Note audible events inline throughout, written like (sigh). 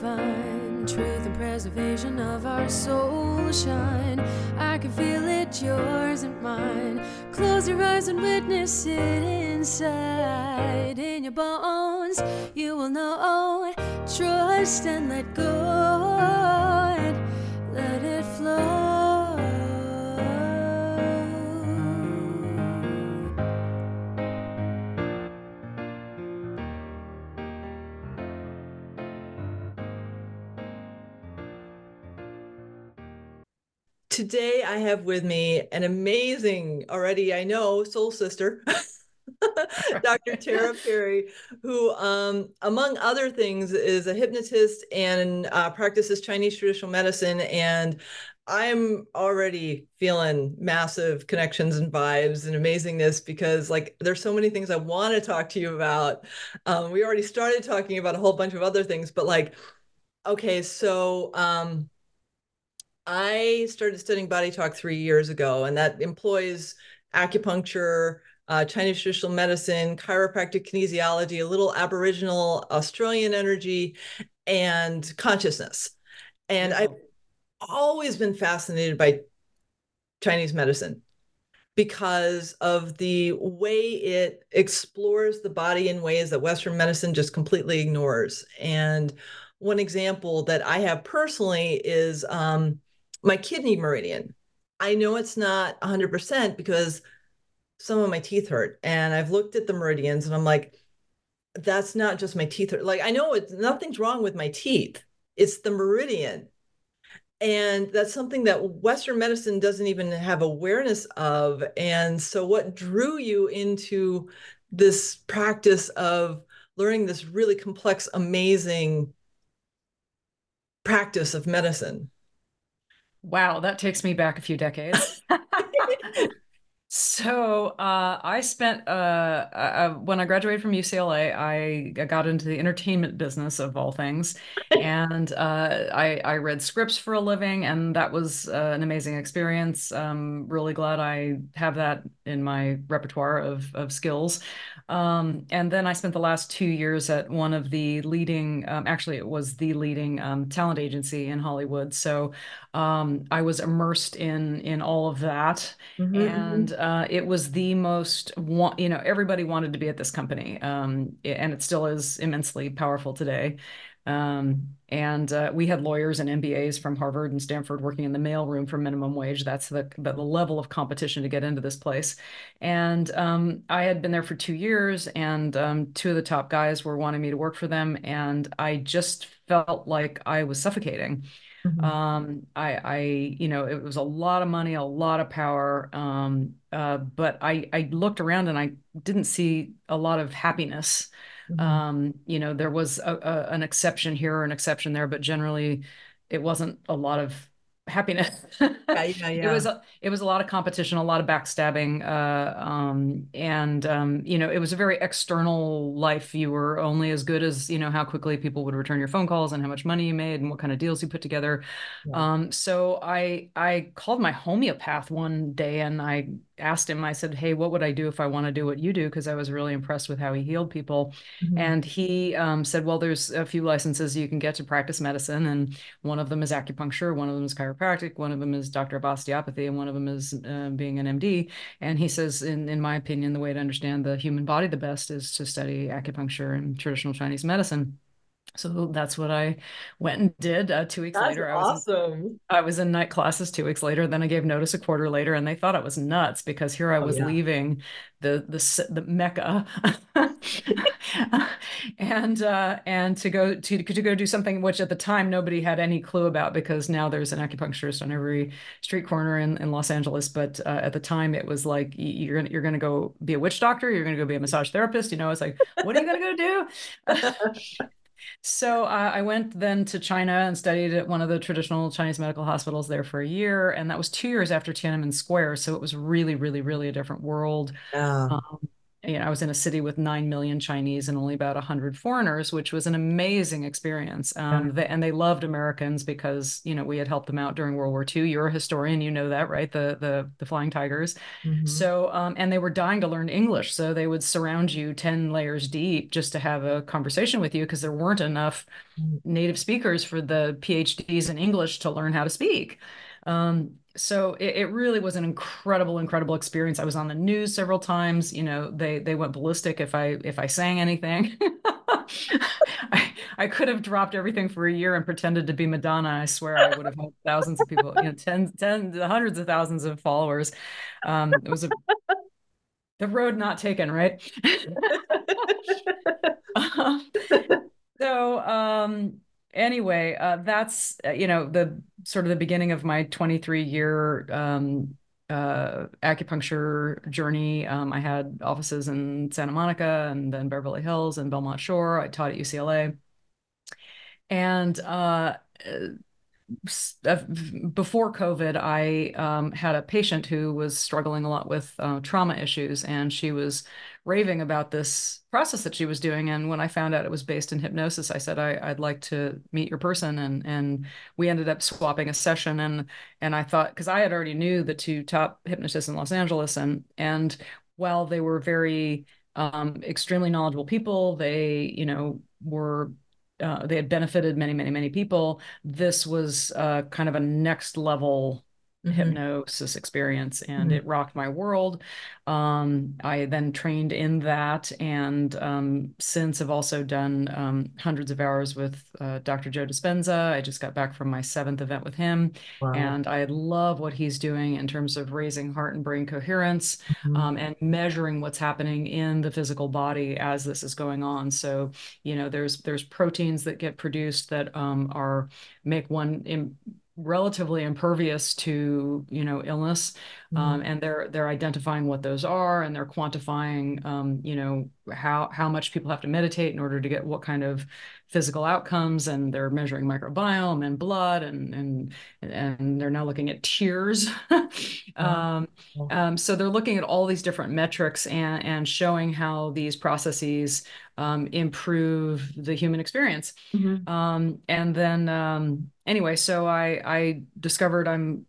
find truth and preservation of our soul shine. I can feel it, yours and mine. Close your eyes and witness it inside. In your bones, you will know. Trust and let go. And let it flow. Today, I have with me an amazing, already I know, soul sister, (laughs) Dr. Tara (laughs) Perry, who, um, among other things, is a hypnotist and uh, practices Chinese traditional medicine. And I'm already feeling massive connections and vibes and amazingness because, like, there's so many things I want to talk to you about. Um, we already started talking about a whole bunch of other things, but like, okay, so um, I started studying body talk three years ago, and that employs acupuncture, uh, Chinese traditional medicine, chiropractic kinesiology, a little Aboriginal Australian energy, and consciousness. And I've always been fascinated by Chinese medicine because of the way it explores the body in ways that Western medicine just completely ignores. And one example that I have personally is um, my kidney meridian. I know it's not 100% because some of my teeth hurt. And I've looked at the meridians and I'm like, that's not just my teeth. Hurt. Like, I know it's nothing's wrong with my teeth, it's the meridian. And that's something that Western medicine doesn't even have awareness of. And so, what drew you into this practice of learning this really complex, amazing practice of medicine? Wow, that takes me back a few decades. (laughs) so uh, I spent uh, uh, when I graduated from UCLA, I got into the entertainment business of all things, and uh, I, I, read scripts for a living, and that was uh, an amazing experience. I'm really glad I have that in my repertoire of of skills. Um, and then I spent the last two years at one of the leading, um, actually, it was the leading um, talent agency in Hollywood. So um, I was immersed in in all of that, mm-hmm, and mm-hmm. Uh, it was the most, you know, everybody wanted to be at this company, um, and it still is immensely powerful today. Um, and uh, we had lawyers and MBAs from Harvard and Stanford working in the mailroom for minimum wage. That's the, the, the level of competition to get into this place. And um, I had been there for two years, and um, two of the top guys were wanting me to work for them. And I just felt like I was suffocating. Mm-hmm. Um, I, I, you know, it was a lot of money, a lot of power. Um, uh, but I, I looked around and I didn't see a lot of happiness. Mm-hmm. Um, you know, there was a, a, an exception here or an exception there, but generally it wasn't a lot of happiness. yeah, yeah, (laughs) yeah. It was a, it was a lot of competition, a lot of backstabbing, uh, um, and um, you know, it was a very external life. You were only as good as you know how quickly people would return your phone calls and how much money you made and what kind of deals you put together. Um, so I I called my homeopath one day and I asked him, I said, Hey, what would I do if I want to do what you do? Because I was really impressed with how he healed people. Mm-hmm. And he um, said, Well, there's a few licenses you can get to practice medicine. And one of them is acupuncture, one of them is chiropractic, one of them is doctor of osteopathy, and one of them is uh, being an MD. And he says, in, in my opinion, the way to understand the human body the best is to study acupuncture and traditional Chinese medicine. So that's what I went and did. Uh, two weeks that's later, I was awesome. In, I was in night classes. Two weeks later, then I gave notice a quarter later, and they thought I was nuts because here I oh, was oh, yeah. leaving the the the mecca, (laughs) and uh, and to go to to go do something which at the time nobody had any clue about because now there's an acupuncturist on every street corner in, in Los Angeles. But uh, at the time, it was like you're gonna you're gonna go be a witch doctor. You're gonna go be a massage therapist. You know, it's like what are you gonna go do? (laughs) So uh, I went then to China and studied at one of the traditional Chinese medical hospitals there for a year, and that was two years after Tiananmen Square. So it was really, really, really a different world. Yeah. Um, you know, I was in a city with 9 million Chinese and only about 100 foreigners, which was an amazing experience. Um, yeah. they, and they loved Americans because, you know, we had helped them out during World War II. You're a historian, you know that, right? The the, the Flying Tigers. Mm-hmm. So, um, and they were dying to learn English. So they would surround you 10 layers deep just to have a conversation with you because there weren't enough mm. native speakers for the PhDs in English to learn how to speak. Um, so it, it, really was an incredible incredible experience. I was on the news several times you know they they went ballistic if i if i sang anything. (laughs) I, I could have dropped everything for a year and pretended to be madonna. I swear i would have had thousands of people you know tens tens hundreds of thousands of followers. Um it was a the road not taken right? (laughs) (laughs) So um anyway, uh, that's uh, you know the sort of the beginning of my 23 year um, uh, acupuncture journey. Um, I had offices in Santa Monica and then Beverly Hills and Belmont Shore. I taught at UCLA, and uh, before COVID, I um, had a patient who was struggling a lot with uh, trauma issues, and she was raving about this process that she was doing. And when I found out it was based in hypnosis, I said I, would like to meet your person, and and we ended up swapping a session. And and I thought because I had already knew the two top hypnotists in Los Angeles, and and while they were very um, extremely knowledgeable people, they you know were uh, they had benefited many, many, many people. This was uh, kind of a next level. Hypnosis experience and mm-hmm. it rocked my world. Um, I then trained in that and um, since have also done um, hundreds of hours with uh, Dr. Joe Dispenza. I just got back from my seventh event with him wow. and I love what he's doing in terms of raising heart and brain coherence mm-hmm. Um, and measuring what's happening in the physical body as this is going on. So, you know, there's there's proteins that get produced that um, are make one Im- relatively impervious to you know illness um, mm-hmm. um, and they're they're identifying what those are and they're quantifying um, you know how how much people have to meditate in order to get what kind of physical outcomes and they're measuring microbiome and blood and and and they're now looking at tears. (laughs) Um, um, so they're looking at all these different metrics and and showing how these processes um, improve the human experience. Mm-hmm. Um, and then um, anyway so i i discovered i'm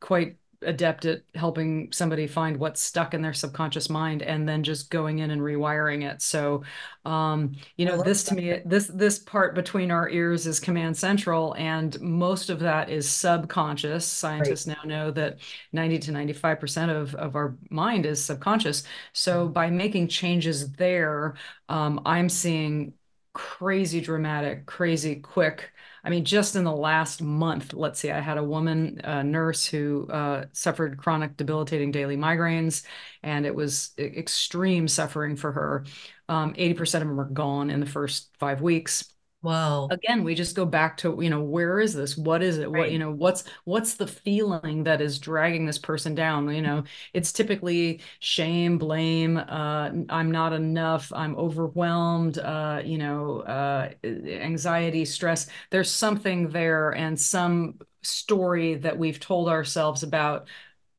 quite adept at helping somebody find what's stuck in their subconscious mind and then just going in and rewiring it so um, you know this that. to me this this part between our ears is command central and most of that is subconscious scientists right. now know that 90 to 95 percent of of our mind is subconscious so mm-hmm. by making changes there um, i'm seeing crazy dramatic crazy quick I mean, just in the last month, let's see, I had a woman, a nurse who uh, suffered chronic debilitating daily migraines, and it was extreme suffering for her. Um, 80% of them were gone in the first five weeks. Wow. Again, we just go back to, you know, where is this? What is it? Right. What, you know, what's what's the feeling that is dragging this person down? You know, it's typically shame, blame, uh, I'm not enough, I'm overwhelmed, uh, you know, uh, anxiety, stress. There's something there and some story that we've told ourselves about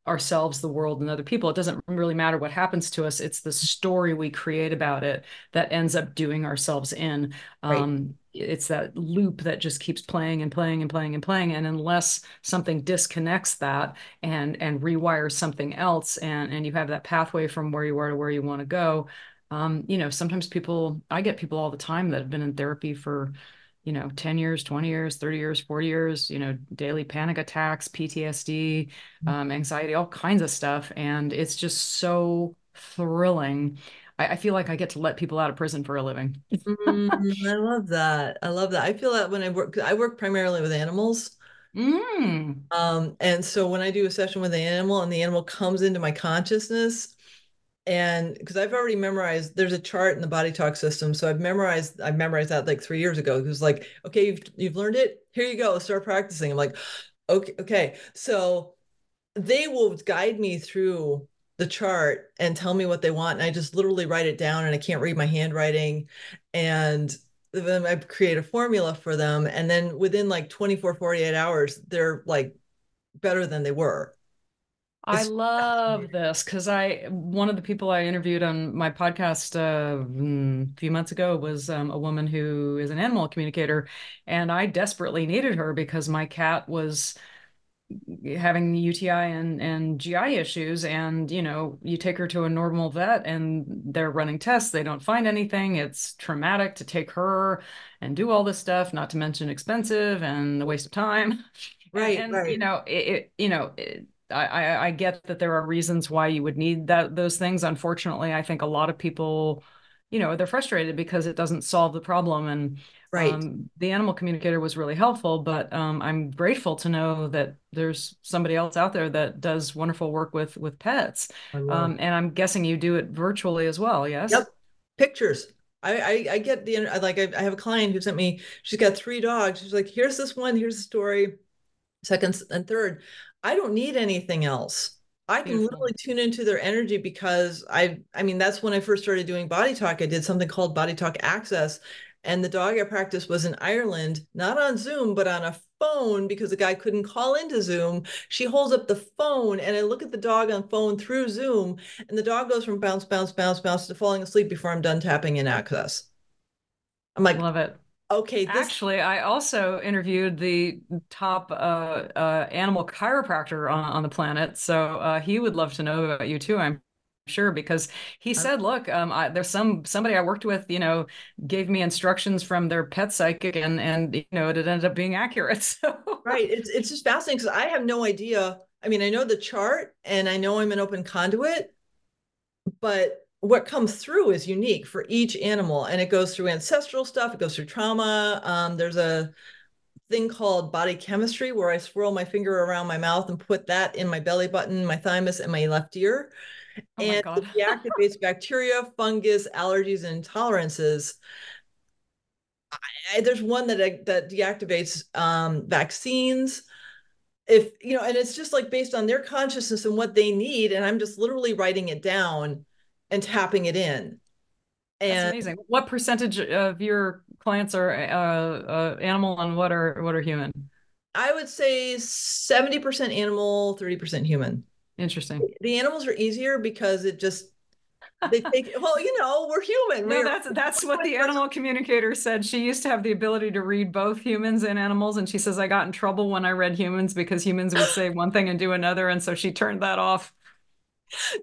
ourselves, the world, and other people. It doesn't really matter what happens to us. It's the story we create about it that ends up doing ourselves in. Right. It's that loop that just keeps playing and playing and playing and playing and unless something disconnects that and and rewires something else and and you have that pathway from where you are to where you want to go um, you know sometimes people i get people all the time that have been in therapy for you know 10 years 20 years 30 years 40 years you know daily panic attacks ptsd mm-hmm. um, anxiety all kinds of stuff and it's just so thrilling I, I, feel like I get to let people out of prison for a living. mm, I love that. I love that. I feel that when I work, I work primarily with animals. Mm. Um, and so when I do a session with the animal and the animal comes into my consciousness, and because I've already memorized, there's a chart in the body talk system. So I've memorized, I memorized that like three years ago. It was like, okay, you've you've learned it. Here you go. Start practicing. I'm like, okay, okay. So they will guide me through the chart and tell me what they want. And I just literally write it down and I can't read my handwriting. And then I create a formula for them. And then within like 24, 48 hours, they're like better than they were. I love this because I one of the people I interviewed on my podcast uh, mm, a few months ago was um, a woman who is an animal communicator, and I desperately needed her because my cat was having UTI and and GI issues, and you know you take her to a normal vet and they're running tests, they don't find anything. It's traumatic to take her and do all this stuff, not to mention expensive and a waste of time. (laughs) Right, and, right. you know it, it you know it, I, I get that there are reasons why you would need that those things. Unfortunately, I think a lot of people, you know, they're frustrated because it doesn't solve the problem. And right. Um, the animal communicator was really helpful, but um, I'm grateful to know that there's somebody else out there that does wonderful work with with pets. Um, and I'm guessing you do it virtually as well. Yes. Yep. Pictures. I, I, I get the like I, I have a client who sent me. She's got three dogs. She's like, here's this one. Here's the story. Second and third. I don't need anything else. I can Beautiful. literally tune into their energy because I I mean that's when I first started doing body talk. I did something called body talk access. And the dog I practiced was in Ireland, not on Zoom, but on a phone because the guy couldn't call into Zoom. She holds up the phone and I look at the dog on phone through Zoom, and the dog goes from bounce, bounce, bounce, bounce to falling asleep before I'm done tapping in access. I'm like, love it okay this... actually i also interviewed the top uh, uh, animal chiropractor on, on the planet so uh, he would love to know about you too i'm sure because he said look um, I, there's some somebody i worked with you know gave me instructions from their pet psychic and and you know it ended up being accurate. (laughs) So right it's, it's just fascinating because i have no idea i mean i know the chart and i know i'm an open conduit but what comes through is unique for each animal and it goes through ancestral stuff it goes through trauma um, there's a thing called body chemistry where i swirl my finger around my mouth and put that in my belly button my thymus and my left ear oh and it deactivates bacteria fungus allergies and intolerances I, there's one that that deactivates um, vaccines if you know and it's just like based on their consciousness and what they need and i'm just literally writing it down and tapping it in. And That's amazing. What percentage of your clients are uh, uh, animal and what are what are human? I would say 70% animal, 30% human. Interesting. The animals are easier because it just they take (laughs) well, you know, we're human. No, we're, that's that's what the (laughs) animal communicator said. She used to have the ability to read both humans and animals, and she says I got in trouble when I read humans because humans would say one thing and do another, and so she turned that off.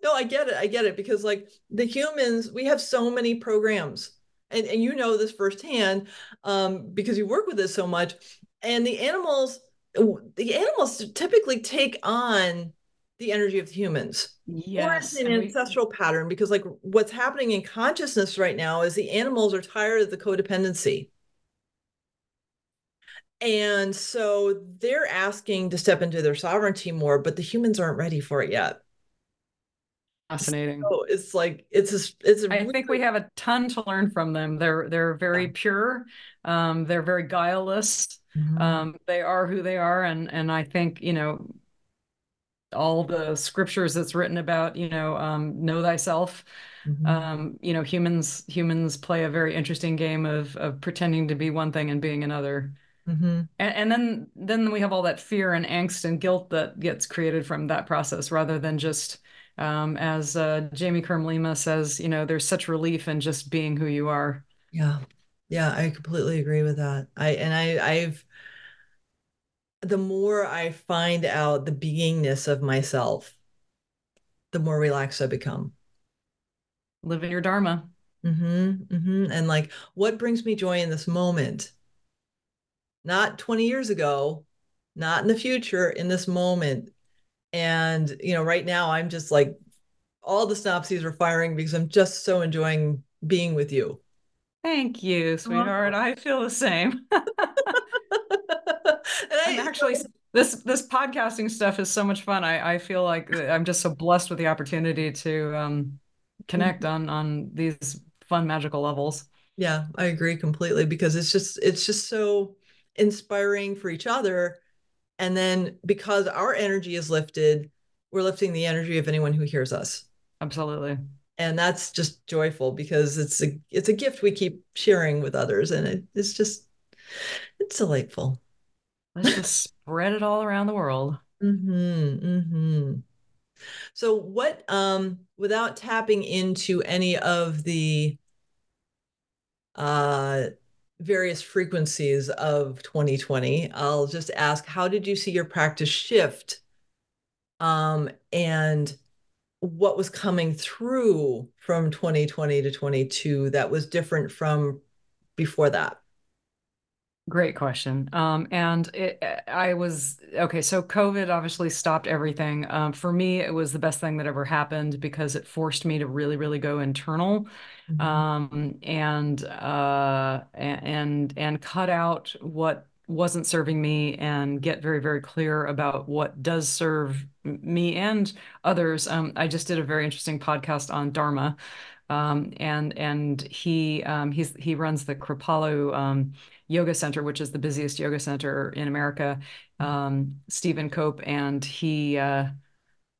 no, I get it. I get it because like the humans, we have so many programs. And, and you know this firsthand um, because you work with this so much. And the animals, the animals typically take on the energy of the humans. Yes. Or an ancestral we... pattern because like what's happening in consciousness right now is the animals are tired of the codependency. And so they're asking to step into their sovereignty more, but the humans aren't ready for it yet fascinating. So it's like it's a, it's. A I think we have a ton to learn from them. They're they're very yeah. pure. Um, they're very guileless. Mm-hmm. Um, they are who they are, and and I think you know all the scriptures that's written about you know um, know thyself. Mm-hmm. Um, you know humans humans play a very interesting game of of pretending to be one thing and being another. Mm-hmm. And, and, then then we have all that fear and angst and guilt that gets created from that process rather than just um, as uh, Jamie Kern Lima says, you know, there's such relief in just being who you are. Yeah, yeah, I completely agree with that. I and I, I've the more I find out the beingness of myself, the more relaxed I become. Living your dharma. Mm-hmm, mm-hmm. And like, what brings me joy in this moment? Not 20 years ago, not in the future, in this moment and, you know, right now I'm just like, all the synapses are firing because I'm just so enjoying being with you. Thank you, sweetheart. I feel the same. (laughs) actually this this podcasting stuff is so much fun. I I feel like I'm just so blessed with the opportunity to um, connect on on these fun magical levels. Yeah, I agree completely because it's just it's just so inspiring for each other and then because our energy is lifted, we're lifting the energy of anyone who hears us. Absolutely. And that's just joyful because it's a it's a gift we keep sharing with others. And it, it's just it's delightful. Let's just spread it all around the world. Mm-hmm, mm-hmm. So what um without tapping into any of the uh various frequencies of 2020, I'll just ask how did you see your practice shift um and what was coming through from 2020 to 22 that was different from before that? Great question. Um, and it, I was okay. So COVID obviously stopped everything. Um, for me, it was the best thing that ever happened because it forced me to really, really go internal, mm-hmm. um, and uh, and and cut out what wasn't serving me and get very, very clear about what does serve me and others. Um, I just did a very interesting podcast on Dharma. Um, and and he um, he's he runs the Kripalu um, Yoga Center, which is the busiest yoga center in America, um, Stephen Cope, and he uh,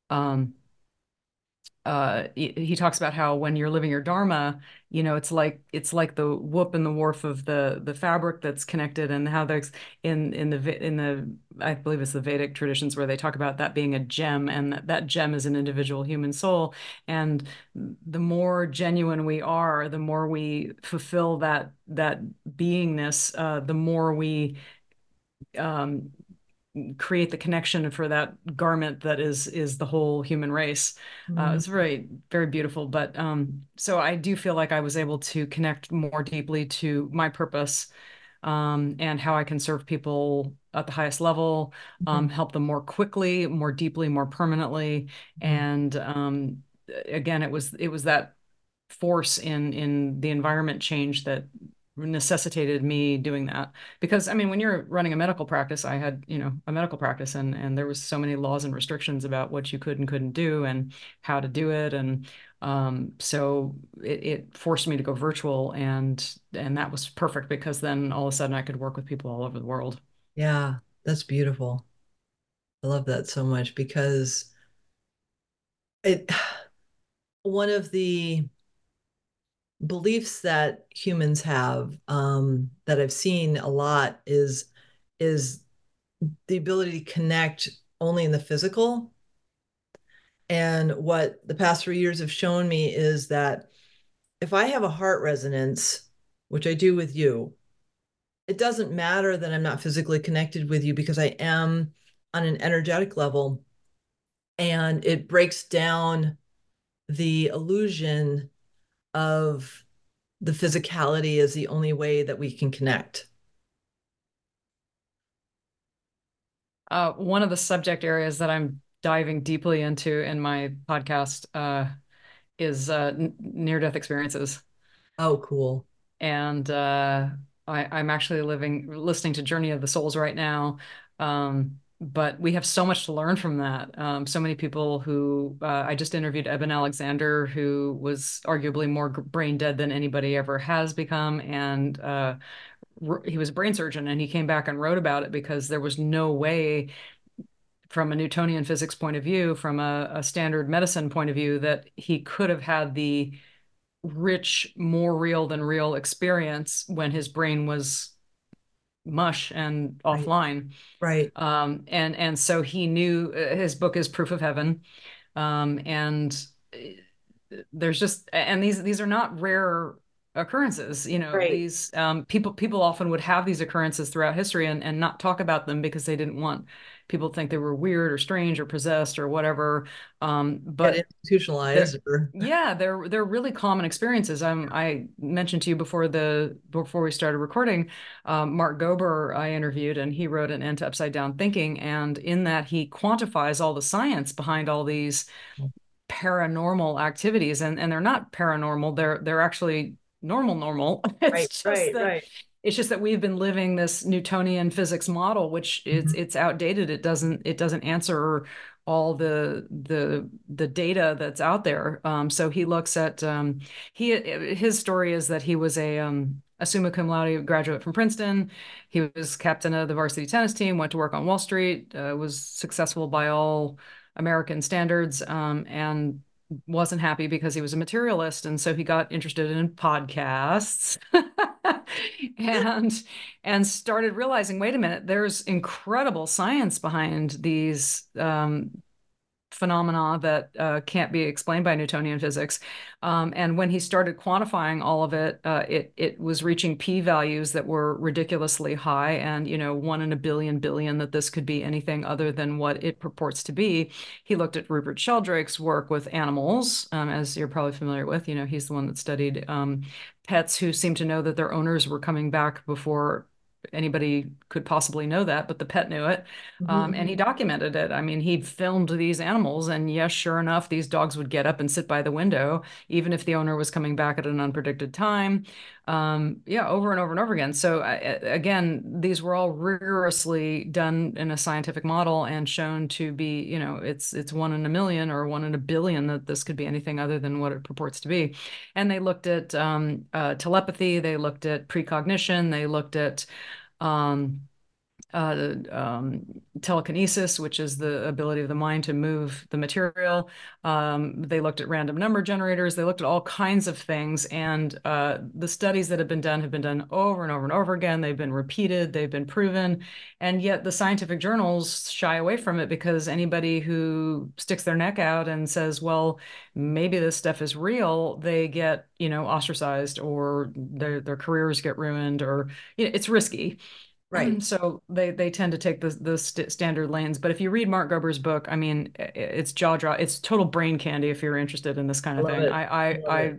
um, uh, he, talks about how when you're living your dharma, you know, it's like it's like the whoop and the warp of the the fabric that's connected, and how there's in in the in the I believe it's the Vedic traditions where they talk about that being a gem, and that, that gem is an individual human soul, and the more genuine we are, the more we fulfill that that beingness, uh, the more we um, create the connection for that garment that is is the whole human race. Mm-hmm. Uh, it's very very beautiful. But um, so I do feel like I was able to connect more deeply to my purpose um, and how I can serve people at the highest level, um, mm-hmm. help them more quickly, more deeply, more permanently. Mm-hmm. And um, again, it was it was that force in in the environment change that necessitated me doing that. Because i mean when you're running a medical practice i had you know a medical practice and and there was so many laws and restrictions about what you could and couldn't do and how to do it. And um, so it, it forced me to go virtual and and that was perfect because then all of a sudden i could work with people all over the world. Yeah that's beautiful. I love that so much because it (sighs) one of the beliefs that humans have um, that I've seen a lot is is the ability to connect only in the physical. And what the past three years have shown me is that if I have a heart resonance, which I do with you, it doesn't matter that I'm not physically connected with you because I am on an energetic level. And it breaks down the illusion of the physicality is the only way that we can connect? Uh, one of the subject areas that I'm diving deeply into in my podcast uh, is uh, near death experiences. Oh, cool. And uh, I, am actually living, listening to Journey of the Souls right now. Um, but we have so much to learn from that. Um, so many people who uh, I just interviewed Eben Alexander, who was arguably more brain dead than anybody ever has become, and uh, he was a brain surgeon, and he came back and wrote about it because there was no way. From a Newtonian physics point of view, from a, a standard medicine point of view, that he could have had the rich, more real than real experience when his brain was mush and right. offline. Right. Um, and and so he knew uh, his book is Proof of Heaven, um, and uh, there's just and these these are not rare occurrences you know right. these um, people people often would have these occurrences throughout history and, and not talk about them because they didn't want people to think they were weird or strange or possessed or whatever um, but Get institutionalized they're, yeah they're they're really common experiences um, i mentioned to you before the before we started recording um, mark gober i interviewed and he wrote an end to upside down thinking and in that he quantifies all the science behind all these mm. paranormal activities and and they're not paranormal they're they're actually normal normal. (laughs) it's right, just right, that, right. It's just that we've been living this Newtonian physics model, which is mm-hmm. it's outdated. It doesn't it doesn't answer all the the the data that's out there. Um, so he looks at um, he his story is that he was a um, a summa cum laude graduate from Princeton. He was captain of the varsity tennis team. Went to work on Wall Street. Uh, was successful by all American standards. Um, and wasn't happy because he was a materialist and so he got interested in podcasts (laughs) and and started realizing wait a minute there's incredible science behind these um, phenomena that uh, can't be explained by Newtonian physics. Um, and when he started quantifying all of it, uh, it it was reaching p values that were ridiculously high, and you know, one in a billion billion that this could be anything other than what it purports to be. He looked at Rupert Sheldrake's work with animals, um, as you're probably familiar with. You know, he's the one that studied um, pets who seemed to know that their owners were coming back before anybody could possibly know that, but the pet knew it. Mm-hmm. Um, and he mm-hmm. documented it. I mean, he filmed these animals, and yes, sure enough, these dogs would get up and sit by the window, even if the owner was coming back at an unpredicted time. Um, yeah, over and over and over again. So, uh, again, these were all rigorously done in a scientific model and shown to be, you know, it's it's one in a million or one in a billion that this could be anything other than what it purports to be. And they looked at um, uh, telepathy, they looked at precognition, they looked at um, uh, um, telekinesis, which is the ability of the mind to move the material. Um, they looked at random number generators. They looked at all kinds of things. And uh, the studies that have been done have been done over and over and over again. They've been repeated, they've been proven. And yet the scientific journals shy away from it because anybody who sticks their neck out and says, well, maybe this stuff is real, they get, you know, ostracized or their, their careers get ruined or you know, it's risky. Right. So they they tend to take the the st standard lanes. But if you read Mark Gober's book, I mean, it's jaw drop. It's total brain candy if you're interested in this kind of thing. It. I I, I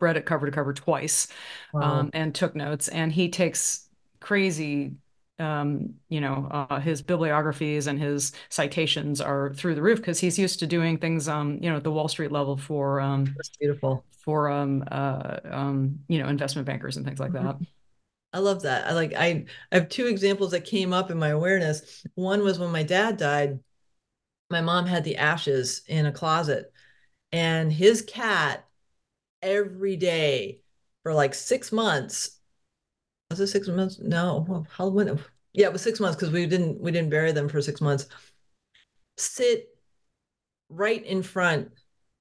read it cover to cover twice, wow. um, and took notes. And he takes crazy. Um, you know, uh, his bibliographies and his citations are through the roof because he's used to doing things, um, you know, at the Wall Street level for um, That's beautiful for um, uh, um, you know, investment bankers and things like mm -hmm. that. I love that. I like I, I have two examples that came up in my awareness. One was when my dad died, my mom had the ashes in a closet and his cat every day for like six months. Was it six months? No. How when yeah, it was six months because we didn't we didn't bury them for six months. Sit right in front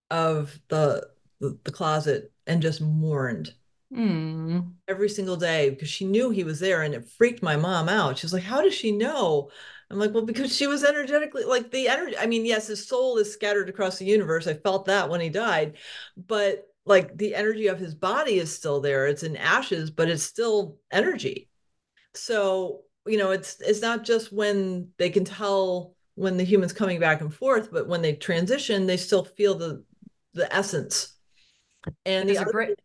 of the the, the closet and just mourned Mm. every single day because she knew he was there and it freaked my mom out. She was like, How does she know? I'm like, Well, because she was energetically like the energy. I mean, yes, his soul is scattered across the universe. I felt that when he died, but like the energy of his body is still there. It's in ashes, but it's still energy. So, you know, it's it's not just when they can tell when the human's coming back and forth, but when they transition, they still feel the the essence. And the other great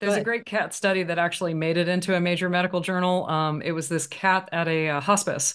There's a great cat study that actually made it into a major medical journal. Um, it was this cat at a uh, hospice,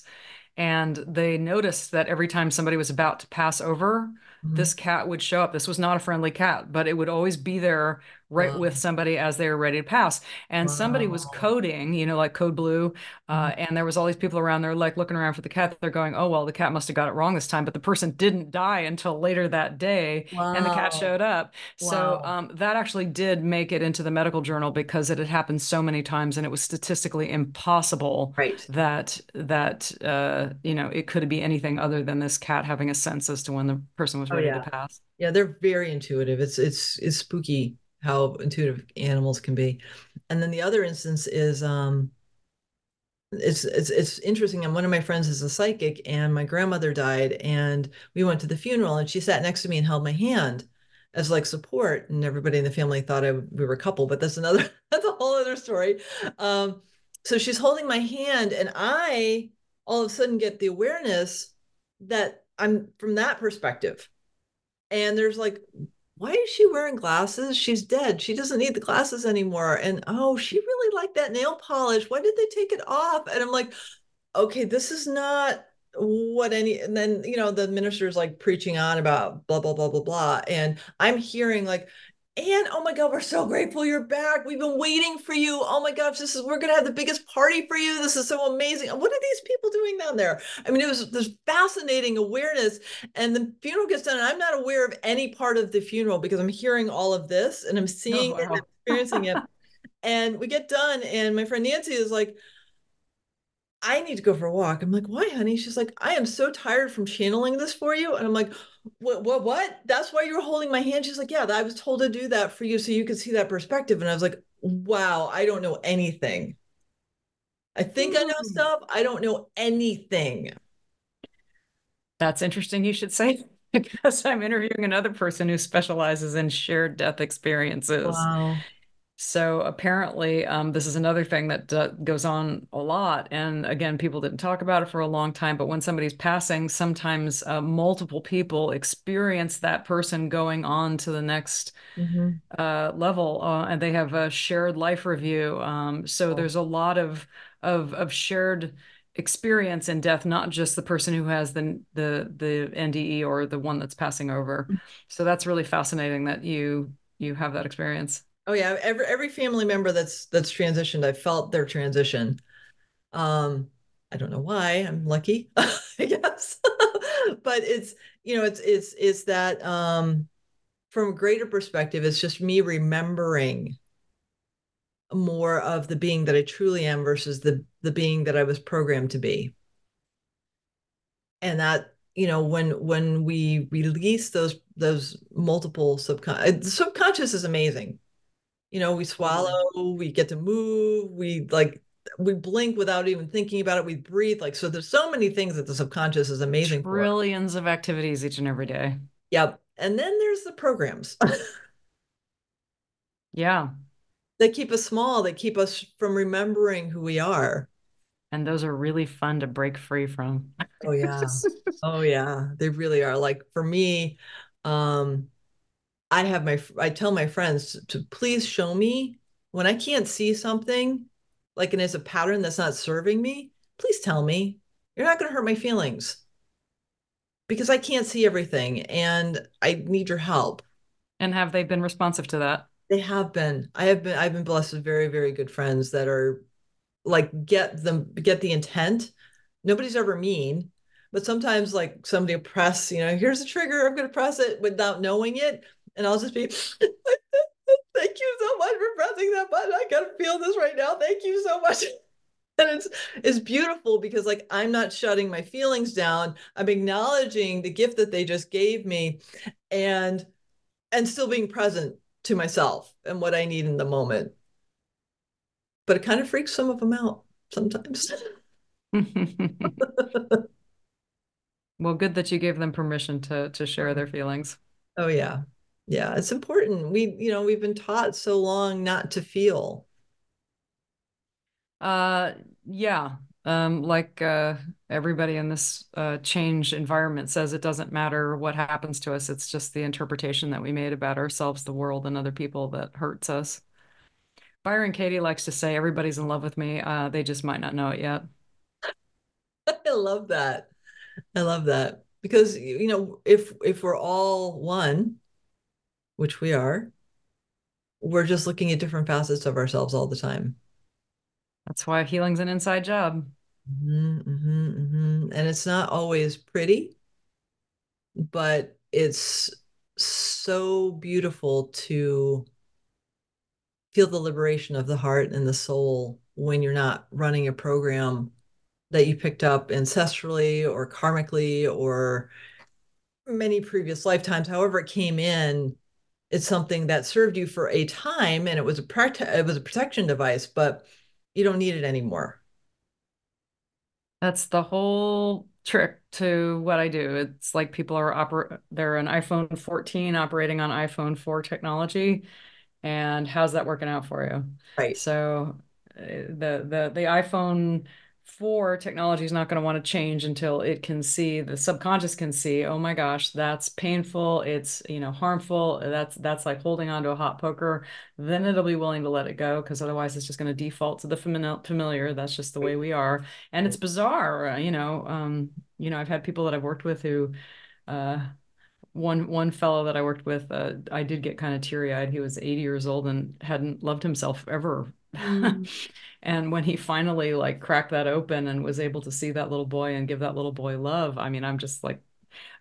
and they noticed that every time somebody was about to pass over, mm-hmm. this cat would show up. This was not a friendly cat, but it would always be there right wow. with somebody as they were ready to pass. And wow. somebody was coding, you know, like code blue. Uh, mm-hmm. And there was all these people around there, like looking around for the cat. They're going, oh, well, the cat must have got it wrong this time. But the person didn't die until later that day. Wow. And the cat showed up. So um, that actually did make it into the medical journal because it had happened so many times and it was statistically impossible right. that, that uh, you know, it could be anything other than this cat having a sense as to when the person was oh, ready oh, yeah. to pass. Yeah, they're very intuitive. It's it's it's spooky how intuitive animals can be. And then the other instance is um, it's it's it's interesting. And one of my friends is a psychic, and my grandmother died, and we went to the funeral, and she sat next to me and held my hand as like support, and everybody in the family thought I, we were a couple, but that's another (laughs) that's a whole other story. Um, so she's holding my hand, and I all of a sudden get the awareness that I'm from that perspective. And there's like why is she wearing glasses? She's dead. She doesn't need the glasses anymore. And oh, she really liked that nail polish. Why did they take it off? And I'm like, okay, this is not what any and then you know the minister's like preaching on about blah blah blah blah blah and i'm hearing like and oh my God, we're so grateful you're back. We've been waiting for you. Oh my gosh, this is we're gonna have the biggest party for you. This is so amazing. What are these people doing down there? I mean, it was this fascinating awareness. And the funeral gets done, and I'm not aware of any part of the funeral because I'm hearing all of this and I'm oh, seeing oh, wow. and experiencing it. and we get done, and my friend Nancy is like, I need to go for a walk. I'm like, why, honey? She's like, I am so tired from channeling this for you. And I'm like, what, what, what? That's why you're holding my hand. She's like, yeah, I was told to do that for you so you could see that perspective. And I was like, wow, I don't know anything. I think I know hmm. stuff. I don't know anything. That's interesting you should say (laughs) because I'm interviewing another person who specializes in shared death experiences. Wow. So apparently, um, this is another thing that uh, goes on a lot. And again, people didn't talk about it for a long time. But when somebody's passing, sometimes uh, multiple people experience that person going on to the next hmm uh, level, uh, and they have a shared life review. Um, so Oh. there's a lot of of of shared experience in death, not just the person who has the the the NDE or the one that's passing over. So that's really fascinating that you you have that experience. Oh yeah, every every family member that's that's transitioned, I felt their transition. Um, I don't know why. I'm lucky, (laughs) I guess. (laughs) But it's, you know, it's it's it's that um from a greater perspective, it's just me remembering more of the being that I truly am versus the the being that I was programmed to be. And that, you know, when when we release those those multiple subconscious, the subconscious is amazing you know, we swallow, we get to move, we like we blink without even thinking about it, we breathe. Like so there's so many things that the subconscious is amazing for. Trillions of activities each and every day. Yep. And then there's the programs (laughs) (laughs) Yeah. they keep us small, they keep us from remembering who we are. And those are really fun to break free from. Oh yeah. (laughs) Oh yeah. They really are. Like for me, um, I have my I tell my friends to please show me when I can't see something, like and it's a pattern that's not serving me, please tell me. You're not going to hurt my feelings because I can't see everything and I need your help. And have they been responsive to that? They have been. I have been I've been blessed with very, very good friends that are like get them get the intent. Nobody's ever mean, but sometimes like somebody press, you know, here's a trigger, I'm going to press it without knowing it. And I'll just be, (laughs) thank you so much for pressing that button. I gotta feel this right now. Thank you so much. (laughs) And it's it's beautiful because like I'm not shutting my feelings down. I'm acknowledging the gift that they just gave me and and still being present to myself and what I need in the moment. But it kind of freaks some of them out sometimes. (laughs) well, good that you gave them permission to to share their feelings. Oh yeah. Yeah, it's important. We, you know, we've been taught so long not to feel. Uh, yeah. Um, like uh, everybody in this uh, change environment says, it doesn't matter what happens to us. It's just the interpretation that we made about ourselves, the world, and other people that hurts us. Byron Katie likes to say, everybody's in love with me. Uh, they just might not know it yet. (laughs) I love that. I love that because you know if if we're all one, which we are, we're just looking at different facets of ourselves all the time. That's why healing's an inside job. Mhm, mhm, mhm. And it's not always pretty, but it's so beautiful to feel the liberation of the heart and the soul when you're not running a program that you picked up ancestrally or karmically or many previous lifetimes, however it came in, it's something that served you for a time and it was a prote- it was a protection device, but you don't need it anymore. That's the whole trick to what I do. It's like people are oper they're an iPhone 14 operating on iPhone 4 technology. And how's that working out for you? Right. So uh, the the the iPhone 4 technology is not going to want to change until it can see the subconscious can see, oh my gosh, that's painful, it's you know harmful, that's that's like holding on to a hot poker. Then it'll be willing to let it go because otherwise it's just going to default to the familiar. That's just the way we are. And it's bizarre, uh, you know. Um, you know, I've had people that I've worked with who uh one one fellow that I worked with, uh, I did get kind of teary eyed. He was 80 years old and hadn't loved himself ever. Mm. (laughs) and when he finally like cracked that open and was able to see that little boy and give that little boy love, I mean, I'm just like,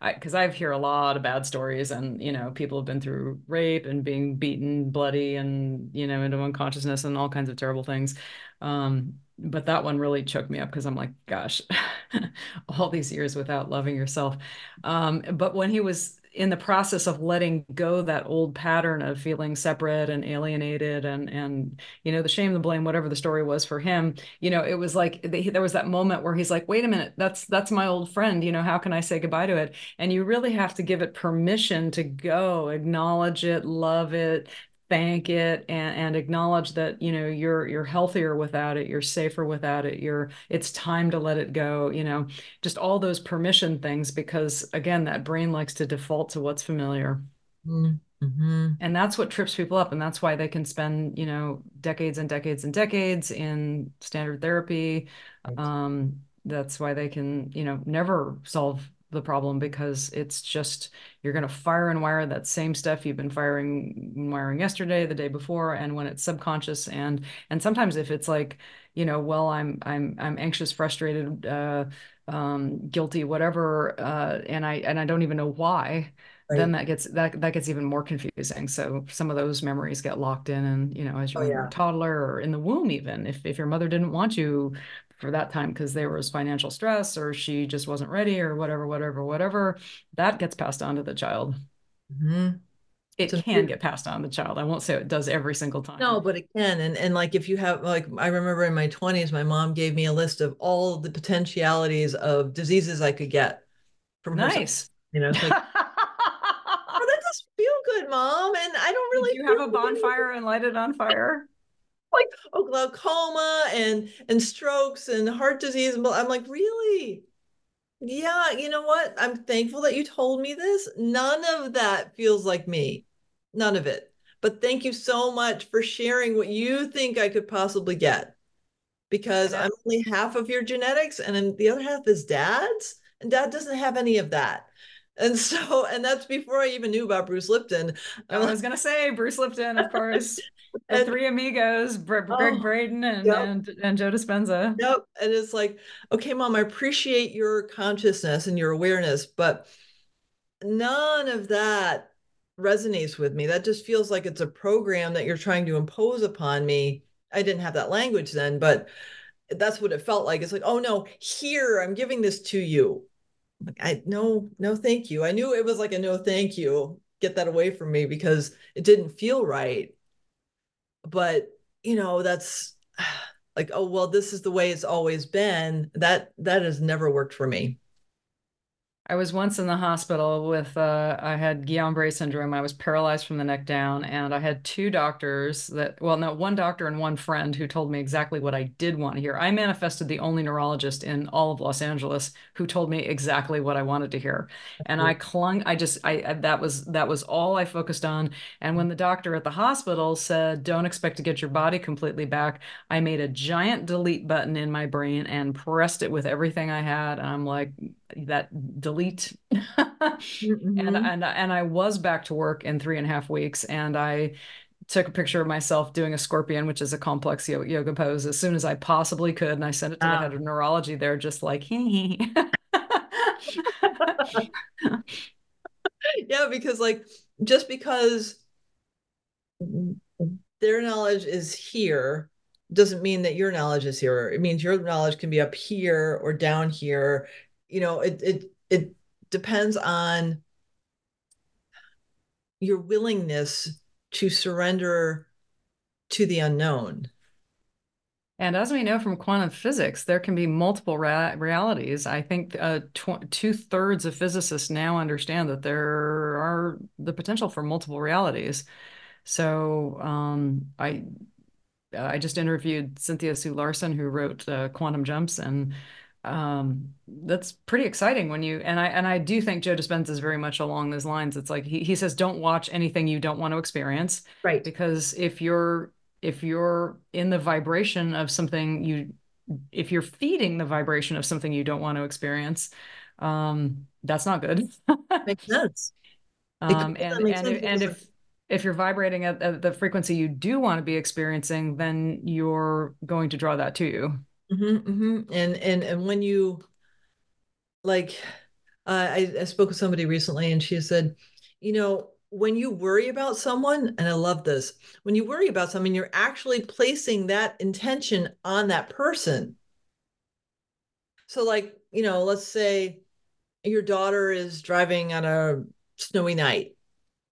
because I, have hear a lot of bad stories, and you know, people have been through rape and being beaten, bloody, and you know, into unconsciousness and all kinds of terrible things. Um, but that one really choked me up because I'm like, gosh, (laughs) all these years without loving yourself. Um, but when he was in the process of letting go that old pattern of feeling separate and alienated and and you know the shame the blame whatever the story was for him you know it was like there was that moment where he's like wait a minute that's that's my old friend you know how can i say goodbye to it? And you really have to give it permission to go acknowledge it love it thank it and, and acknowledge that you know you're you're healthier without it you're safer without it you're it's time to let it go you know just all those permission things because again that brain likes to default to what's familiar. Mm-hmm. and that's what trips people up and that's why they can spend you know decades and decades and decades in standard therapy. Um, that's why they can you know never solve the problem because it's just you're going to fire and wire that same stuff you've been firing and wiring yesterday the day before and when it's subconscious and and sometimes if it's like you know well i'm i'm i'm anxious frustrated uh um guilty whatever uh and i and i don't even know why Right. then that gets that that gets even more confusing. So some of those memories get locked in, and you know, as you're oh, yeah. a toddler or in the womb, even if if your mother didn't want you for that time because there was financial stress or she just wasn't ready or whatever, whatever, whatever, that gets passed on to the child. Mm-hmm. It so can get passed on to the child. I won't say it does every single time. No, but it can. And and like if you have like I remember in my 20s, my mom gave me a list of all the potentialities of diseases I could get from nice. Herself. You know, like, (laughs) oh, that does feel good, mom. And I don't really Did you have a bonfire and light it on fire like oh glaucoma and and strokes and heart disease And i'm like really? Yeah you know what? I'm thankful that you told me this. None of that feels like me. None of it. But thank you so much for sharing what you think i could possibly get. Because yeah. i'm only half of your genetics and then the other half is dad's and dad doesn't have any of that. And so and that's before i even knew about bruce lipton. Oh, I was gonna say bruce lipton of course (laughs) the three amigos, Gregg oh, Braden and, yep. and and Joe Dispenza. Yep. And it's like, okay, mom, I appreciate your consciousness and your awareness, but none of that resonates with me. That just feels like it's a program that you're trying to impose upon me. I didn't have that language then, but that's what it felt like. It's like, oh no, here I'm giving this to you. Like, I no, no, thank you. I knew it was like a no, thank you. Get that away from me because it didn't feel right but you know that's (sighs) like oh well this is the way it's always been. That that has never worked for me I was once in the hospital with, uh, I had Guillain-Barré syndrome. I was paralyzed from the neck down, and I had two doctors that, well, no, one doctor and one friend who told me exactly what I did want to hear. I manifested the only neurologist in all of Los Angeles who told me exactly what I wanted to hear, and I clung. I just, I that was that was all I focused on. And when the doctor at the hospital said, "Don't expect to get your body completely back," I made a giant delete button in my brain and pressed it with everything I had, and I'm like, that delete mm-hmm. and and and I was back to work in three and a half weeks and I took a picture of myself doing a scorpion which is a complex yoga pose as soon as I possibly could and I sent it to the head of neurology they're just like (laughs) yeah because like just because their knowledge is here doesn't mean that your knowledge is here. It means your knowledge can be up here or down here you know it it it depends on your willingness to surrender to the unknown and as we know from quantum physics, there can be multiple realities. I think uh, tw- two thirds of physicists now understand that there are the potential for multiple realities. So um, I I just interviewed Cynthia Sue Larson, who wrote uh, Quantum Jumps, and um, that's pretty exciting when you and I and I do think Joe Dispenza is very much along those lines. It's like he he says, don't watch anything you don't want to experience, right? Because if you're if you're in the vibration of something you if you're feeding the vibration of something you don't want to experience, um, that's not good. Makes sense. (laughs) Um, and and, sense. and if if you're vibrating at, at the frequency you do want to be experiencing, then you're going to draw that to you. Mm-hmm, mm-hmm. And and and when you like, uh, I, I spoke with somebody recently, and she said, you know, when you worry about someone, and I love this, when you worry about someone, you're actually placing that intention on that person. So, like, you know, let's say your daughter is driving on a snowy night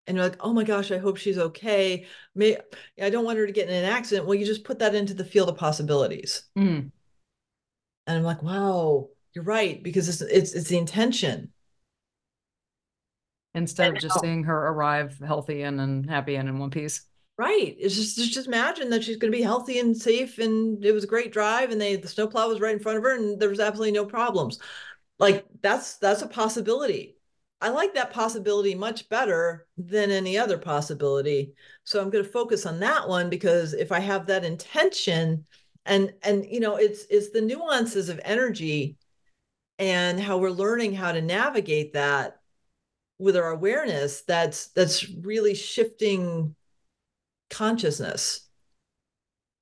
and you're like, oh my gosh, I hope she's okay. May I don't want her to get in an accident. Well, you just put that into the field of possibilities. Mm. And I'm like, wow, you're right, because it's it's it's the intention. Instead and of just how, seeing her arrive healthy and, and happy and in one piece. Right. It's just just imagine that she's going to be healthy and safe, and it was a great drive, and they the snowplow was right in front of her, and there was absolutely no problems. Like that's that's a possibility I like that possibility much better than any other possibility. So I'm going to focus on that one because if I have that intention and and you know it's it's the nuances of energy and how we're learning how to navigate that with our awareness that's that's really shifting consciousness.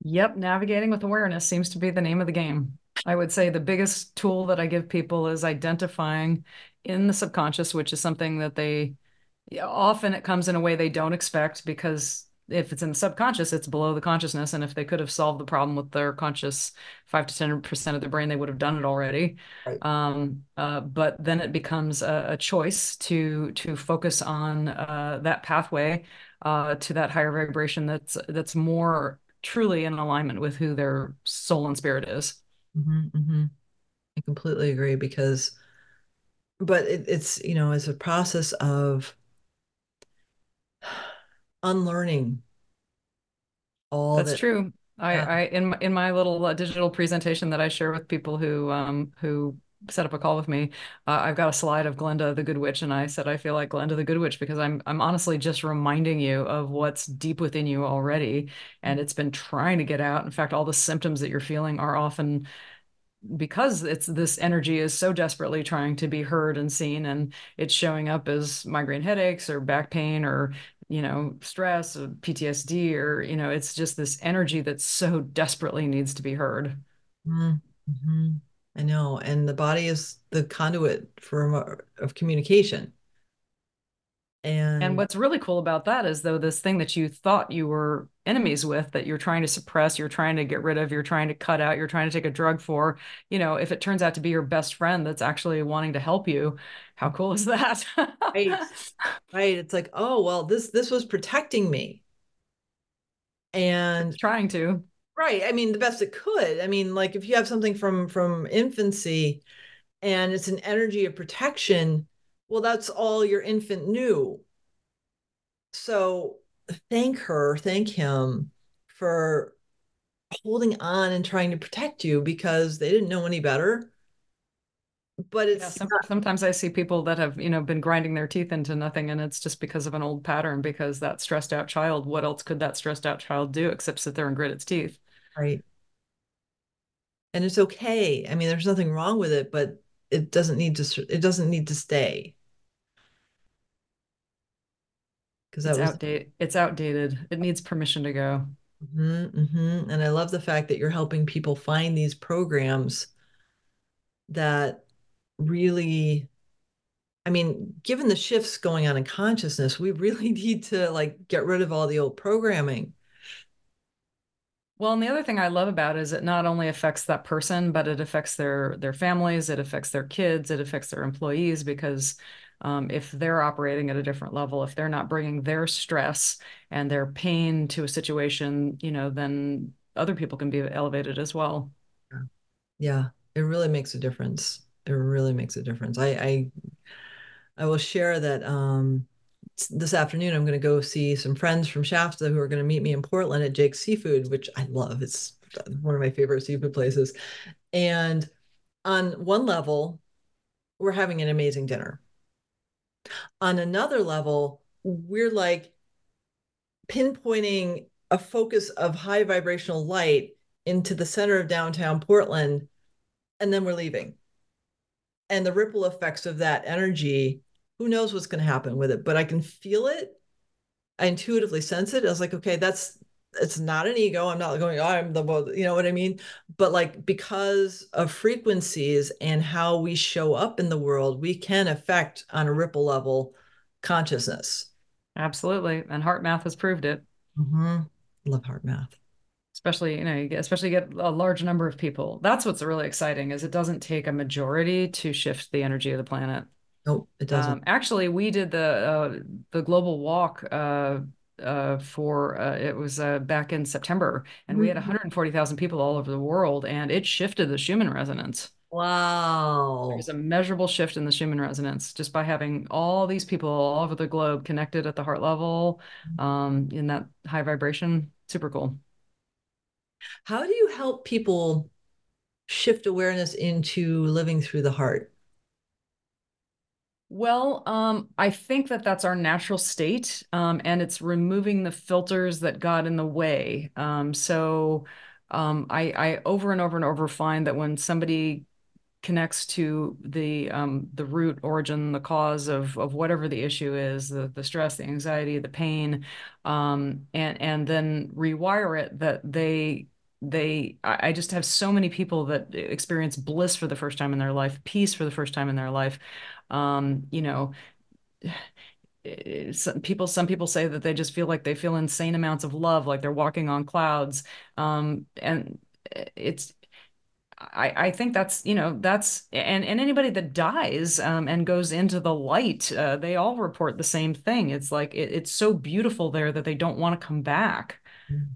Yep, navigating with awareness seems to be the name of the game. I would say the biggest tool that I give people is identifying in the subconscious, which is something that they often it comes in a way they don't expect because if it's in the subconscious, it's below the consciousness. And if they could have solved the problem with their conscious five to 10% of the brain, they would have done it already. Right. Um, uh, but then it becomes a, a, choice to, to focus on uh, that pathway uh, to that higher vibration that's, that's more truly in alignment with who their soul and spirit is. Mm-hmm, mm-hmm. I completely agree because, but it, it's, you know, it's a process of unlearning all that's that, true. I, I in my, in my little uh, digital presentation that I share with people who um who set up a call with me, uh, I've got a slide of Glenda the Good Witch, and I said I feel like Glenda the Good Witch because I'm I'm honestly just reminding you of what's deep within you already, and it's been trying to get out. In fact, all the symptoms that you're feeling are often because it's this energy is so desperately trying to be heard and seen and it's showing up as migraine headaches or back pain or you know stress or ptsd or you know it's just this energy that so desperately needs to be heard mm-hmm. I know. And the body is the conduit for of communication. And, and what's really cool about that is though this thing that you thought you were enemies with that you're trying to suppress, you're trying to get rid of, you're trying to cut out, you're trying to take a drug for, you know, if it turns out to be your best friend that's actually wanting to help you, how cool is that? right. (laughs) Right. It's like, oh well, this this was protecting me. And it's trying to. Right. I mean, the best it could. I mean, like if you have something from from infancy and it's an energy of protection, well, that's all your infant knew. So thank her, thank him for holding on and trying to protect you because they didn't know any better. But it's yeah, some, sometimes I see people that have, you know, been grinding their teeth into nothing and it's just because of an old pattern because that stressed out child, what else could that stressed out child do except sit there and grit its teeth? Right. And it's okay. I mean, there's nothing wrong with it, but it doesn't need to it doesn't need to stay. Because that it's was outdated. It's outdated. It needs permission to go. Mm-hmm, mm-hmm. And I love the fact that you're helping people find these programs that really I mean, given the shifts going on in consciousness, we really (laughs) need to like get rid of all the old programming. Well, and the other thing I love about it is it not only affects that person, but it affects their their families, it affects their kids, it affects their employees because um, if they're operating at a different level, if they're not bringing their stress and their pain to a situation, you know, then other people can be elevated as well. Yeah, it really makes a difference. It really makes a difference. I I, I will share that um, this afternoon I'm going to go see some friends from Shasta who are going to meet me in Portland at Jake's Seafood, which I love. It's one of my favorite seafood places. And on one level, we're having an amazing dinner. On another level, we're like pinpointing a focus of high vibrational light into the center of downtown Portland, and then we're leaving. And the ripple effects of that energy who knows what's going to happen with it, but I can feel it. I intuitively sense it. I was like, okay, that's it's not an ego. I'm not going, oh, I'm the, you know what I mean? But like because of frequencies and how we show up in the world, we can affect on a ripple level consciousness. Absolutely. And HeartMath has proved it. Mm-hmm. Love HeartMath. Especially, you know, you get, especially get a large number of people. That's what's really exciting is it doesn't take a majority to shift the energy of the planet. Nope, it doesn't. Um, actually, we did the uh, the global walk uh, uh, for uh, it was uh, back in September, and we had Mhm. 140,000 people all over the world, and it shifted the Schumann resonance. Wow. There's a measurable shift in the Schumann resonance just by having all these people all over the globe connected at the heart level, um, in that high vibration. Super cool. How do you help people shift awareness into living through the heart? Well, um, I think that that's our natural state, um, and it's removing the filters that got in the way. Um, so um, I, I over and over and over find that when somebody connects to the um, the root origin, the cause of of whatever the issue is, the the stress, the anxiety, the pain, um, and and then rewire it, that they they I just have so many people that experience bliss for the first time in their life, peace for the first time in their life. Um, you know, some people some people say that they just feel like they feel insane amounts of love, like they're walking on clouds. Um, and it's I, I think that's you know that's and and anybody that dies um, and goes into the light uh, they all report the same thing it's like it, it's so beautiful there that they don't want to come back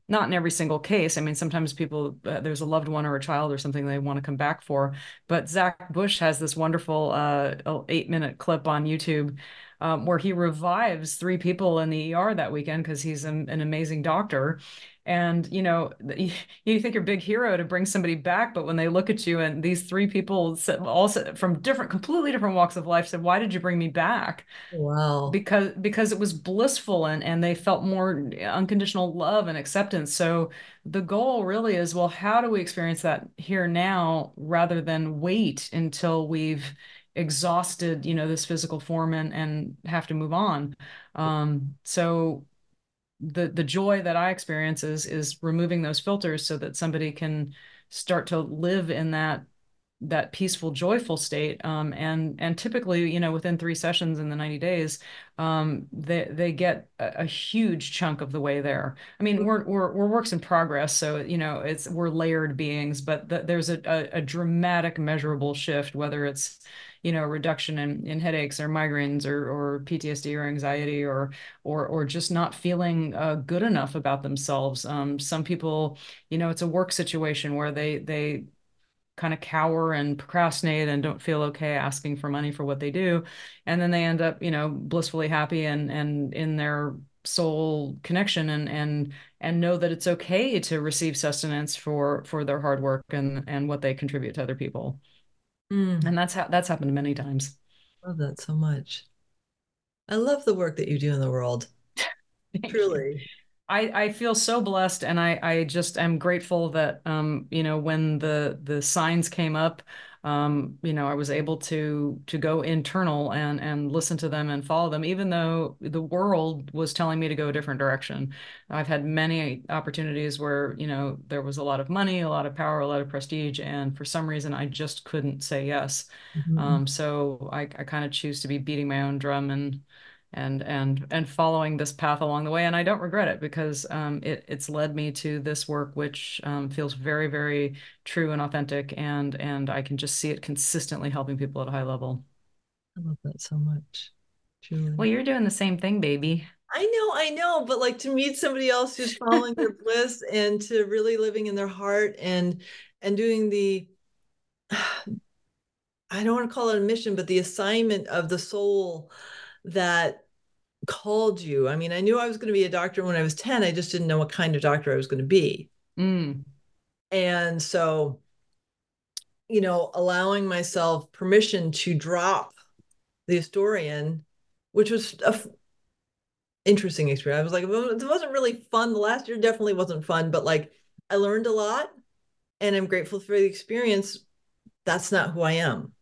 not in every single case. I mean, sometimes people, uh, there's a loved one or a child or something they want to come back for. But Zach Bush has this wonderful uh, eight minute clip on YouTube um, where he revives three people in the ER that weekend because he's an, an amazing doctor. And you know, (laughs) you think you're a big hero to bring somebody back, but when they look at you and these three people said, also from different, completely different walks of life said, "Why did you bring me back?" Wow. Because because it was blissful and and they felt more unconditional love and acceptance. So the goal really is, well, how do we experience that here now rather than wait until we've exhausted, you know, this physical form and and have to move on. Um, so the the joy that I experience is is removing those filters so that somebody can start to live in that that peaceful joyful state. Um, and and typically you know within three sessions in the 90 days um, they they get a, a, huge chunk of the way there. I mean we're, we're we're works in progress so you know it's we're layered beings but the, there's a, a, a dramatic measurable shift whether it's you know, reduction in, in headaches or migraines or, or PTSD or anxiety or, or, or just not feeling uh, good enough about themselves. Um, some people, you know, it's a work situation where they, they, kind of cower and procrastinate and don't feel okay asking for money for what they do and then they end up you know blissfully happy and and in their soul connection and and and know that it's okay to receive sustenance for for their hard work and and what they contribute to other people Mm. And that's how that's happened many times. Love that so much. I love the work that you do in the world. (laughs) Truly. You. I, I feel so blessed and I, I just am grateful that um, you know, when the the signs came up, um, you know, I was able to to go internal and and listen to them and follow them, even though the world was telling me to go a different direction. I've had many opportunities where you know there was a lot of money, a lot of power, a lot of prestige, and for some reason I just couldn't say yes. Mm-hmm. Um, so I, I kind of choose to be beating my own drum and and and and following this path along the way and i don't regret it because um, it, it's led me to this work which um, feels very very true and authentic and and i can just see it consistently helping people at a high level i love that so much Julie. well you're doing the same thing baby i know i know but like to meet somebody else who's following their (laughs) bliss and to really living in their heart and and doing the (sighs) i don't want to call it a mission but the assignment of the soul that called you? I mean, I knew I was going to be a doctor when I was 10. I just didn't know what kind of doctor I was going to be. Mm. And so, you know, allowing myself permission to drop the historian, which was a f- interesting experience. I was like, it wasn't really fun. The last year definitely wasn't fun, but like I learned a lot and I'm grateful for the experience. That's not who I am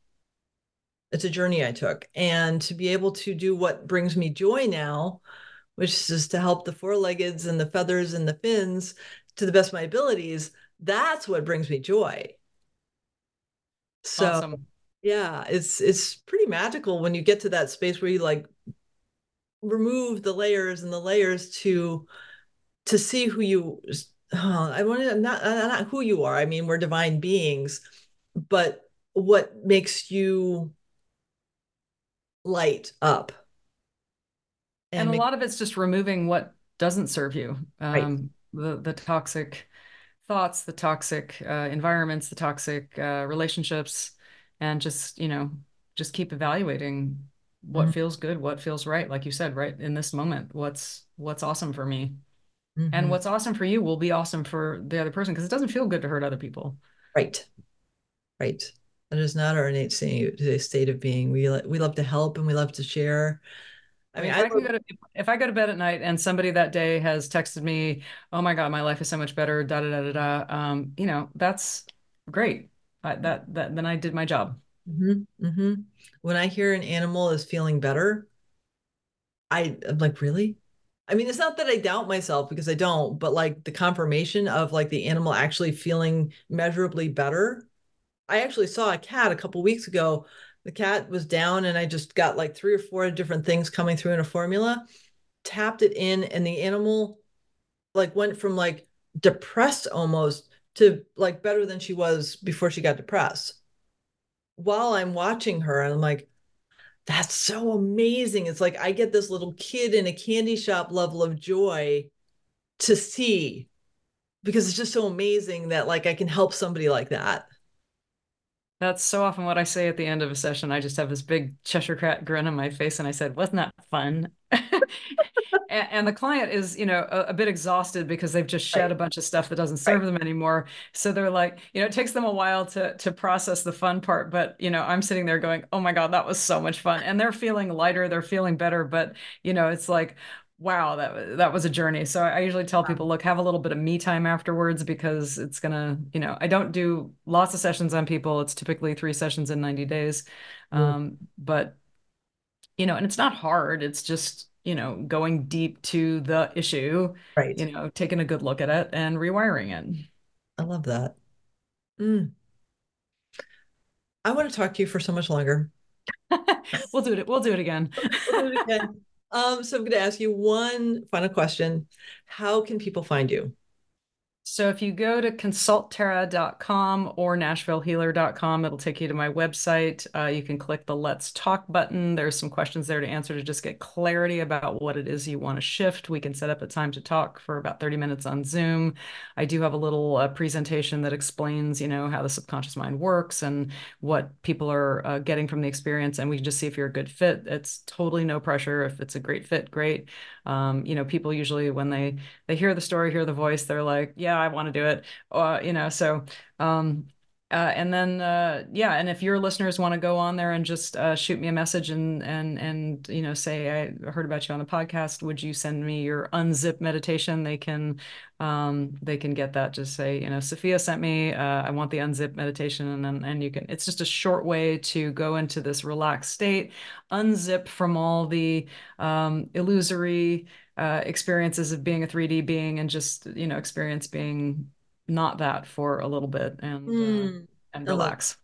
it's a journey I took. And to be able to do what brings me joy now, which is to help the four-leggeds and the feathers and the fins to the best of my abilities, that's what brings me joy. So awesome. yeah, it's it's pretty magical when you get to that space where you like remove the layers and the layers to to see who you oh, I want to not not who you are. I mean, we're divine beings, but what makes you light up. And, and a make- lot of it's just removing what doesn't serve you. Um, right. the the toxic thoughts, the toxic uh, environments, the toxic uh, relationships, and just you know just keep evaluating what mm-hmm. feels good, what feels right, like you said, right in this moment, what's what's awesome for me. Mm-hmm. And what's awesome for you will be awesome for the other person because it doesn't feel good to hurt other people. Right. Right. That is not our innate state of being. We we love to help and we love to share. I mean, if I, I go to, if I go to bed at night and somebody that day has texted me, "Oh my God, my life is so much better," da da da da da. Um, you know, that's great. I, that that then I did my job. Mm-hmm, mm-hmm. When I hear an animal is feeling better, I, I'm like, really? I mean, it's not that I doubt myself because I don't, but like the confirmation of like the animal actually feeling measurably better. I actually saw a cat a couple weeks ago. The cat was down, and I just got like three or four different things coming through in a formula, tapped it in, and the animal like went from like depressed almost to like better than she was before she got depressed. While I'm watching her, I'm like, that's so amazing. It's like I get this little kid in a candy shop level of joy to see because it's just so amazing that like I can help somebody like that. That's so often what I say at the end of a session. I just have this big Cheshire cat grin on my face, and I said, "Wasn't that fun?" (laughs) and, the client is, you know, a, bit exhausted because they've just shed a bunch of stuff that doesn't serve right. them anymore. So they're like, you know, it takes them a while to to process the fun part. But you know, I'm sitting there going, "Oh my god, that was so much fun!" And they're feeling lighter, they're feeling better. But you know, it's like, wow that that was a journey. So i usually tell people look have a little bit of me time afterwards because it's gonna you know i don't do lots of sessions on people. It's typically three sessions in 90 days. Mm. um, but you know and it's not hard. It's just you know going deep to the issue right. you know taking a good look at it and rewiring it. I love that. Mm. i want to talk to you for so much longer. (laughs) We'll do it we'll do it again. (laughs) We'll do it again um, so I'm going to ask you one final question. How can people find you? So if you go to consulttara.com or nashvillehealer.com, it'll take you to my website. Uh, you can click the Let's Talk button. There's some questions there to answer to just get clarity about what it is you want to shift. We can set up a time to talk for about 30 minutes on Zoom. I do have a little uh, presentation that explains, you know, how the subconscious mind works and what people are uh, getting from the experience, and we can just see if you're a good fit. It's totally no pressure. If it's a great fit, great. Um, you know, people usually when they they hear the story, hear the voice, they're like, yeah I want to do it. Uh, you know, so um, uh, and then uh, yeah, and if your listeners want to go on there and just uh, shoot me a message and and and you know say I heard about you on the podcast, would you send me your unzip meditation? They can um, they can get that. Just say you know Sophia sent me. Uh, I want the unzip meditation, and then and you can. It's just a short way to go into this relaxed state, unzip from all the um, illusory uh, experiences of being a 3D being and just you know experience being not that for a little bit and mm, uh, and relax.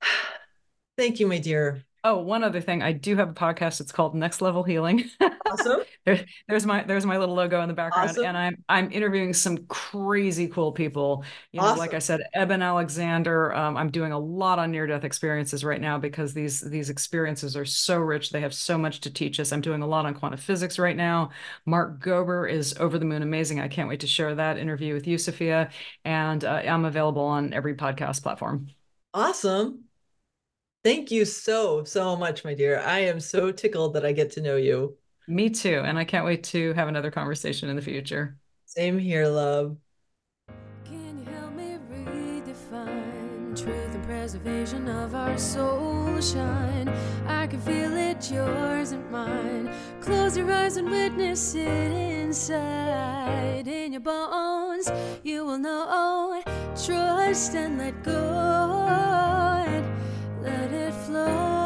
(sighs) Thank you, my dear. Oh, one other thing. I do have a podcast. It's called Next Level Healing. Awesome. (laughs) there, there's my there's my little logo in the background. Awesome. And I'm I'm interviewing some crazy cool people. You know, awesome. like I said, Eben Alexander. Um, I'm doing a lot on near-death experiences right now because these these experiences are so rich. They have so much to teach us. I'm doing a lot on quantum physics right now. Mark Gober is over the moon amazing. I can't wait to share that interview with you, Sophia. And uh, I'm available on every podcast platform. Awesome. Thank you so, so much, my dear. I am so tickled that I get to know you. Me too. And I can't wait to have another conversation in the future. Same here, love. Can you help me redefine truth and preservation of our soul shine? I can feel it, yours and mine. Close your eyes and witness it inside. In your bones, you will know. Trust and let go let it flow.